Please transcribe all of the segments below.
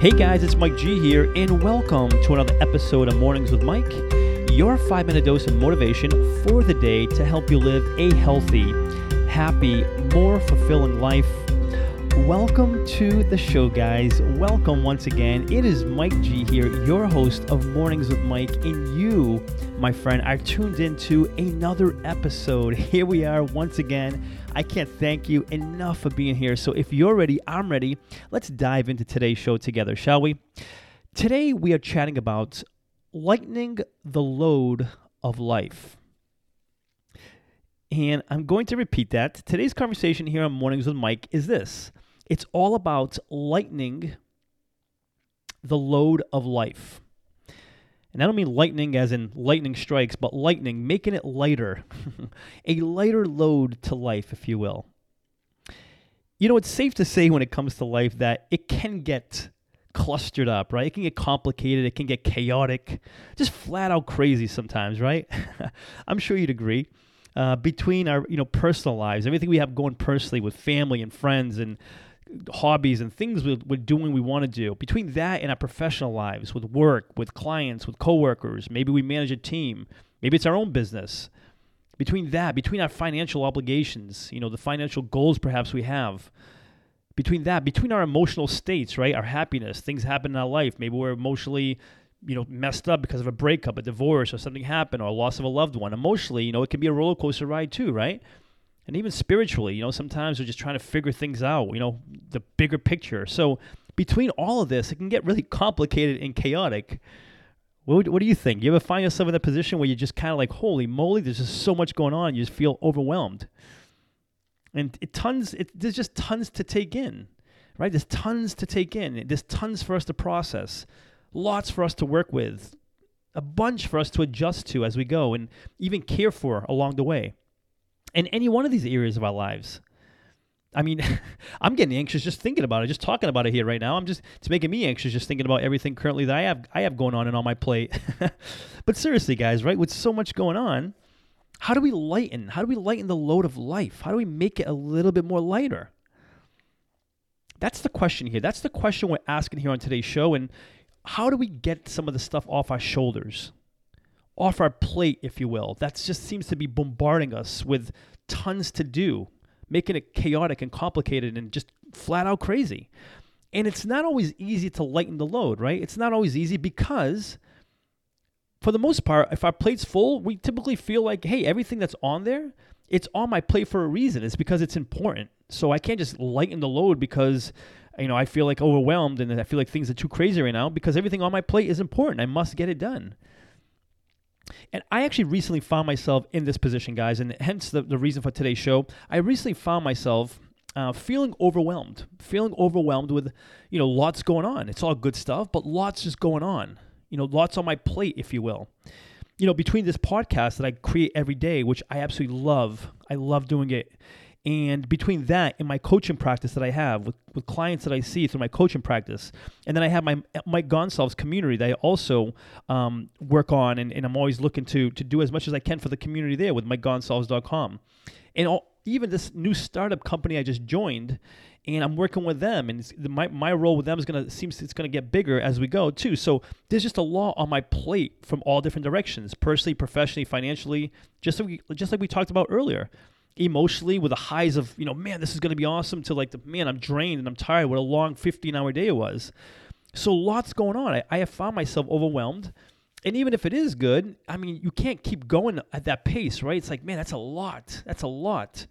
Hey guys, it's Mike G here, and welcome to another episode of Mornings with Mike, your five minute dose of motivation for the day to help you live a healthy, happy, more fulfilling life. Welcome to the show, guys. Welcome once again. It is Mike G here, your host of Mornings with Mike, and you, my friend, are tuned into another episode. Here we are once again I can't thank you enough for being here. So if you're ready, I'm ready. Let's dive into today's show together, shall we? Today we are chatting about lightening the load of life. And I'm going to repeat that. Today's conversation here on Mornings with Mike is this it's all about lightening the load of life. And I don't mean lightning as in lightning strikes, but lightning, making it lighter, a lighter load to life, if you will. You know, it's safe to say when it comes to life that it can get clustered up, right? It can get complicated, it can get chaotic, just flat out crazy sometimes, right? I'm sure you'd agree. Uh, between our, you know, personal lives, everything we have going personally with family and friends and hobbies and things we're, we're doing we want to do. Between that and our professional lives with work with clients with coworkers maybe we manage a team maybe it's our own business. Between that between our financial obligations you know the financial goals perhaps we have. Between that between our emotional states right our happiness things happen in our life. Maybe we're emotionally you know messed up because of a breakup a divorce or something happened or a loss of a loved one. Emotionally you know it can be a roller coaster ride too right and even spiritually, you know, sometimes we're just trying to figure things out, you know, the bigger picture. So between all of this, it can get really complicated and chaotic. What, what do you think? You ever find yourself in a position where you're just kind of like, holy moly, there's just so much going on, you just feel overwhelmed. And it tons, it, there's just tons to take in, right? There's tons to take in. There's tons for us to process, lots for us to work with, a bunch for us to adjust to as we go, and even care for along the way in any one of these areas of our lives. I mean, I'm getting anxious just thinking about it, just talking about it here right now. I'm just it's making me anxious just thinking about everything currently that I have I have going on and on my plate. but seriously, guys, right? With so much going on, how do we lighten? How do we lighten the load of life? How do we make it a little bit more lighter? That's the question here. That's the question we're asking here on today's show and how do we get some of the stuff off our shoulders? Off our plate, if you will. That just seems to be bombarding us with tons to do, making it chaotic and complicated and just flat out crazy. And it's not always easy to lighten the load, right? It's not always easy because, for the most part, if our plate's full, we typically feel like, hey, everything that's on there, it's on my plate for a reason. It's because it's important. So I can't just lighten the load because you know I feel like overwhelmed and I feel like things are too crazy right now because everything on my plate is important. I must get it done. And I actually recently found myself in this position, guys, and hence the, the reason for today's show. I recently found myself uh, feeling overwhelmed, feeling overwhelmed with, you know, lots going on. It's all good stuff, but lots just going on. You know, lots on my plate, if you will. You know, between this podcast that I create every day, which I absolutely love, I love doing it. And between that and my coaching practice that I have with, with clients that I see through my coaching practice, and then I have my Mike Gonsalves community that I also um, work on, and, and I'm always looking to to do as much as I can for the community there with MikeGonsalves.com. And all, even this new startup company I just joined, and I'm working with them, and my, my role with them is gonna seems it's gonna get bigger as we go too. So there's just a lot on my plate from all different directions, personally, professionally, financially, just we, just like we talked about earlier emotionally with the highs of you know man this is going to be awesome to like the man i'm drained and i'm tired. What a long 15 hour day it was. So lots going on. I, I have found myself overwhelmed. And even if it is good i mean you can't keep going at that pace right? It's like man that's a lot. That's a lot.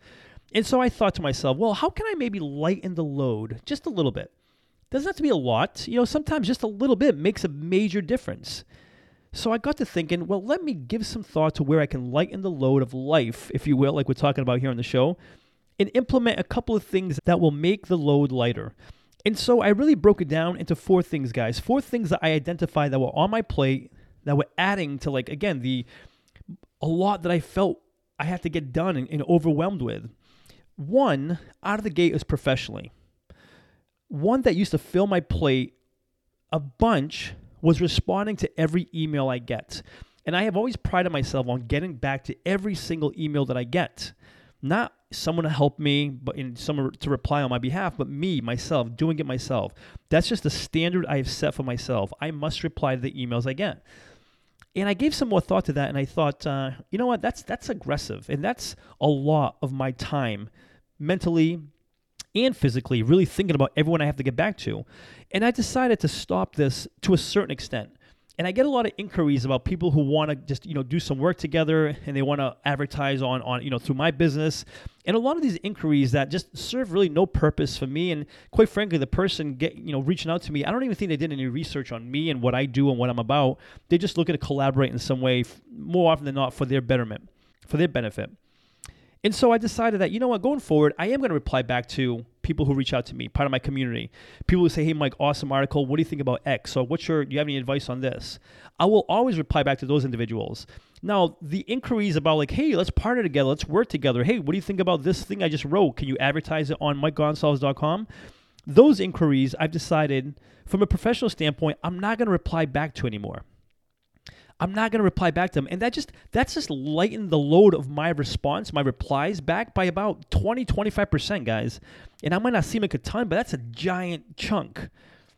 And so i thought to myself well how can i maybe lighten the load just a little bit? Doesn't have to be a lot. You know sometimes just a little bit makes a major difference so I got to thinking, well, let me give some thought to where I can lighten the load of life, if you will, like we're talking about here on the show, and implement a couple of things that will make the load lighter. And so I really broke it down into four things, guys. Four things that I identified that were on my plate that were adding to like again the a lot that I felt I had to get done and, and overwhelmed with. One out of the gate is professionally. One that used to fill my plate a bunch was responding to every email I get. And I have always prided myself on getting back to every single email that I get. not someone to help me, but in someone to reply on my behalf, but me, myself, doing it myself. That's just the standard I have set for myself. I must reply to the emails I get. And I gave some more thought to that, and I thought, uh, you know what? That's that's aggressive, and that's a lot of my time, mentally and physically, really thinking about everyone I have to get back to. And I decided to stop this to a certain extent. And I get a lot of inquiries about people who want to just you know do some work together and they want to advertise on on you know through my business. And a lot of these inquiries that just serve really no purpose for me. And quite frankly the person get you know reaching out to me I don't even think they did any research on me and what I do and what I'm about. They're just looking to collaborate in some way more often than not for their betterment for their benefit and so I decided that, you know what, going forward, I am going to reply back to people who reach out to me, part of my community. People who say, hey, Mike, awesome article. What do you think about X? So, what's your, do you have any advice on this? I will always reply back to those individuals. Now, the inquiries about, like, hey, let's partner together, let's work together. Hey, what do you think about this thing I just wrote? Can you advertise it on MikeGonsalves.com? Those inquiries, I've decided from a professional standpoint, I'm not going to reply back to anymore. I'm not going to reply back to them. And that just that's just lightened the load of my response, my replies back by about 20, 25%, guys. And I might not seem like a ton, but that's a giant chunk.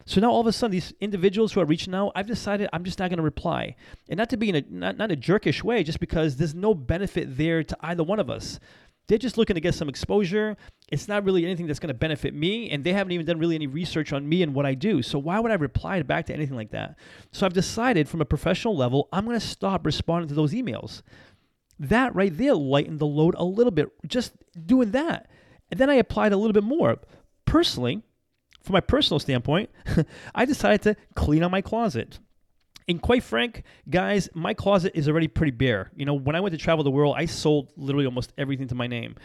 So now all of a sudden, these individuals who are reaching out, I've decided I'm just not going to reply, and not to be in a not, not a jerkish way, just because there's no benefit there to either one of us. They're just looking to get some exposure. It's not really anything that's going to benefit me, and they haven't even done really any research on me and what I do. So why would I reply back to anything like that? So I've decided from a professional level, I'm going to stop responding to those emails. That right there lightened the load a little bit, just doing that. And then I applied a little bit more. Personally, from my personal standpoint, I decided to clean out my closet. And quite frank, guys, my closet is already pretty bare. You know, when I went to travel the world, I sold literally almost everything to my name.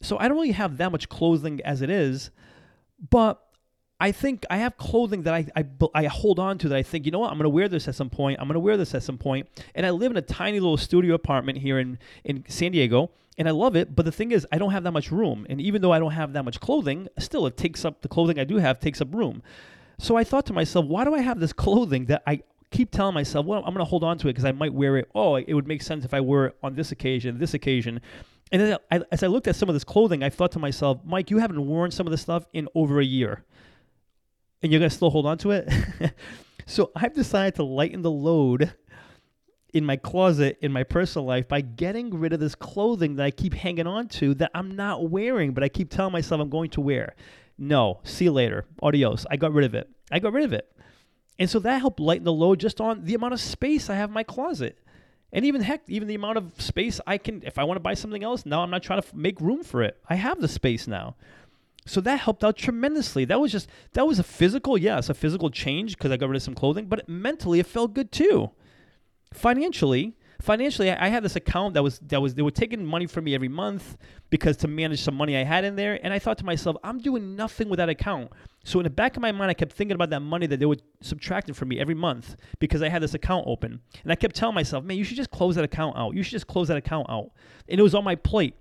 So I don't really have that much clothing as it is, but I think I have clothing that I, I, I hold on to that I think, you know what, I'm going to wear this at some point. I'm going to wear this at some point. And I live in a tiny little studio apartment here in, in San Diego, and I love it. But the thing is, I don't have that much room. And even though I don't have that much clothing, still it takes up the clothing I do have takes up room. So I thought to myself, why do I have this clothing that I keep telling myself, well, I'm going to hold on to it because I might wear it. Oh, it would make sense if I wore it on this occasion, this occasion. And then I, as I looked at some of this clothing, I thought to myself, Mike, you haven't worn some of this stuff in over a year. And you're going to still hold on to it? so I've decided to lighten the load in my closet in my personal life by getting rid of this clothing that I keep hanging on to that I'm not wearing, but I keep telling myself I'm going to wear. No, see you later. Adios. I got rid of it. I got rid of it. And so that helped lighten the load just on the amount of space I have in my closet. And even heck, even the amount of space I can, if I want to buy something else, now I'm not trying to f- make room for it. I have the space now. So that helped out tremendously. That was just, that was a physical, yes, a physical change because I got rid of some clothing, but mentally it felt good too. Financially, financially, I, I had this account that was that was they were taking money from me every month because to manage some money I had in there, and I thought to myself, I'm doing nothing with that account. So in the back of my mind, I kept thinking about that money that they were subtracting from me every month because I had this account open, and I kept telling myself, man, you should just close that account out. You should just close that account out, and it was on my plate.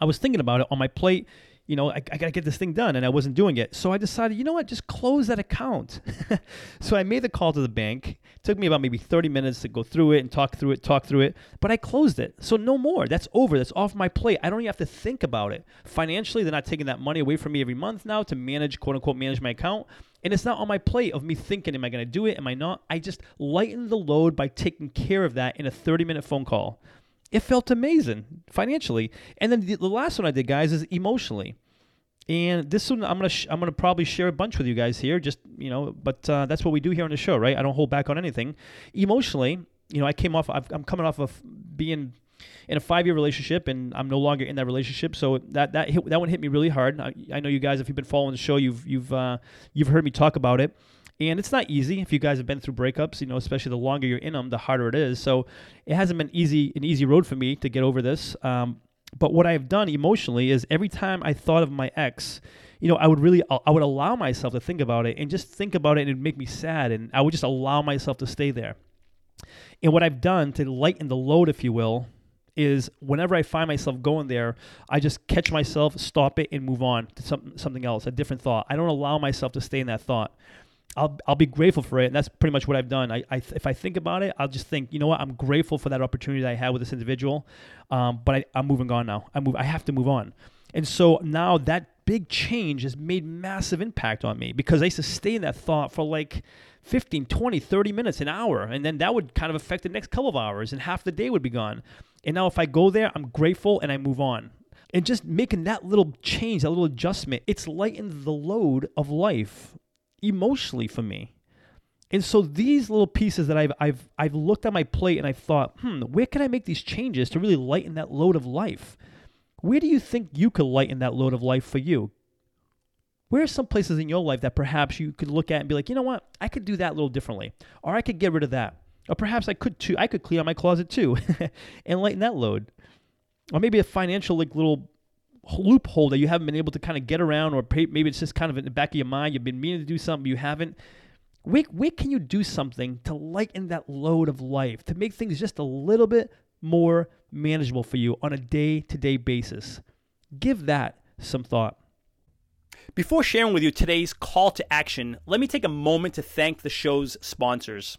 I was thinking about it on my plate you know, I, I got to get this thing done. And I wasn't doing it. So I decided, you know what, just close that account. so I made the call to the bank. It took me about maybe 30 minutes to go through it and talk through it, talk through it. But I closed it. So no more. That's over. That's off my plate. I don't even have to think about it. Financially, they're not taking that money away from me every month now to manage, quote unquote, manage my account. And it's not on my plate of me thinking, am I going to do it? Am I not? I just lighten the load by taking care of that in a 30 minute phone call it felt amazing financially. And then the, the last one I did, guys, is emotionally. And this one, I'm gonna sh- I'm gonna probably share a bunch with you guys here. Just you know, but uh, that's what we do here on the show, right? I don't hold back on anything. Emotionally, you know, I came off. i am coming off of being in a five year relationship, and I'm no longer in that relationship. So that that hit, that one hit me really hard. I, I, know you guys, if you've been following the show, you've you've uh, you've heard me talk about it. And it's not easy if you guys have been through breakups, you know, especially the longer you're in them, the harder it is. So it hasn't been easy, an easy road for me to get over this. Um, but what I've done emotionally is every time I thought of my ex, you know, I would really, I would allow myself to think about it and just think about it and it'd make me sad. And I would just allow myself to stay there. And what I've done to lighten the load, if you will, is whenever I find myself going there, I just catch myself, stop it, and move on to some, something else, a different thought. I don't allow myself to stay in that thought. I'll, I'll be grateful for it. And that's pretty much what I've done. I, I if I think about it, I'll just think, you know what? I'm grateful for that opportunity that I had with this individual. Um, but I, I'm moving on now. I move. I have to move on. And so now that big change has made massive impact on me because I in that thought for like 15, 20, 30 minutes, an hour. And then that would kind of affect the next couple of hours and half the day would be gone. And now if I go there, I'm grateful and I move on. And just making that little change, that little adjustment, it's lightened the load of life emotionally for me. And so these little pieces that I've I've I've looked at my plate and I've thought, hmm, where can I make these changes to really lighten that load of life? Where do you think you could lighten that load of life for you? Where are some places in your life that perhaps you could look at and be like, you know what, I could do that a little differently, or I could get rid of that, or perhaps I could too, I could clean out my closet too, and lighten that load, or maybe a financial like little loophole that you haven't been able to kind of get around, or maybe it's just kind of in the back of your mind. You've been meaning to do something, you haven't. Where, where can you do something to lighten that load of life, to make things just a little bit more manageable for you on a day to day basis? Give that some thought. Before sharing with you today's call to action, let me take a moment to thank the show's sponsors.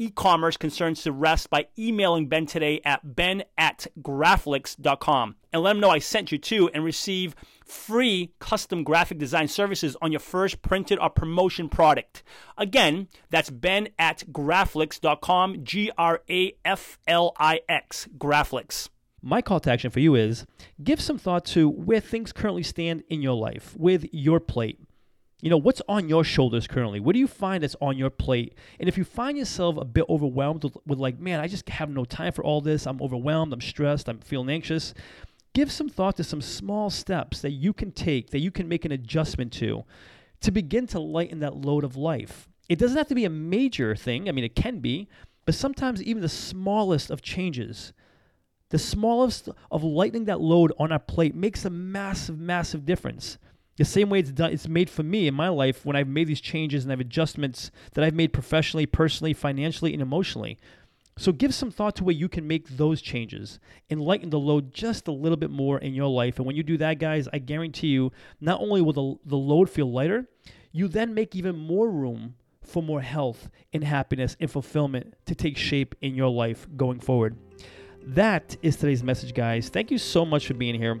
e-commerce concerns to rest by emailing Ben today at ben at graflix.com and let him know I sent you to and receive free custom graphic design services on your first printed or promotion product. Again, that's ben at graflix.com, G-R-A-F-L-I-X, Graflix. My call to action for you is give some thought to where things currently stand in your life with your plate you know, what's on your shoulders currently? What do you find that's on your plate? And if you find yourself a bit overwhelmed with, with, like, man, I just have no time for all this, I'm overwhelmed, I'm stressed, I'm feeling anxious, give some thought to some small steps that you can take, that you can make an adjustment to, to begin to lighten that load of life. It doesn't have to be a major thing, I mean, it can be, but sometimes even the smallest of changes, the smallest of lightening that load on our plate makes a massive, massive difference. The same way it's done, it's made for me in my life when I've made these changes and I've adjustments that I've made professionally, personally, financially, and emotionally. So give some thought to where you can make those changes and lighten the load just a little bit more in your life. And when you do that, guys, I guarantee you, not only will the, the load feel lighter, you then make even more room for more health and happiness and fulfillment to take shape in your life going forward. That is today's message, guys. Thank you so much for being here.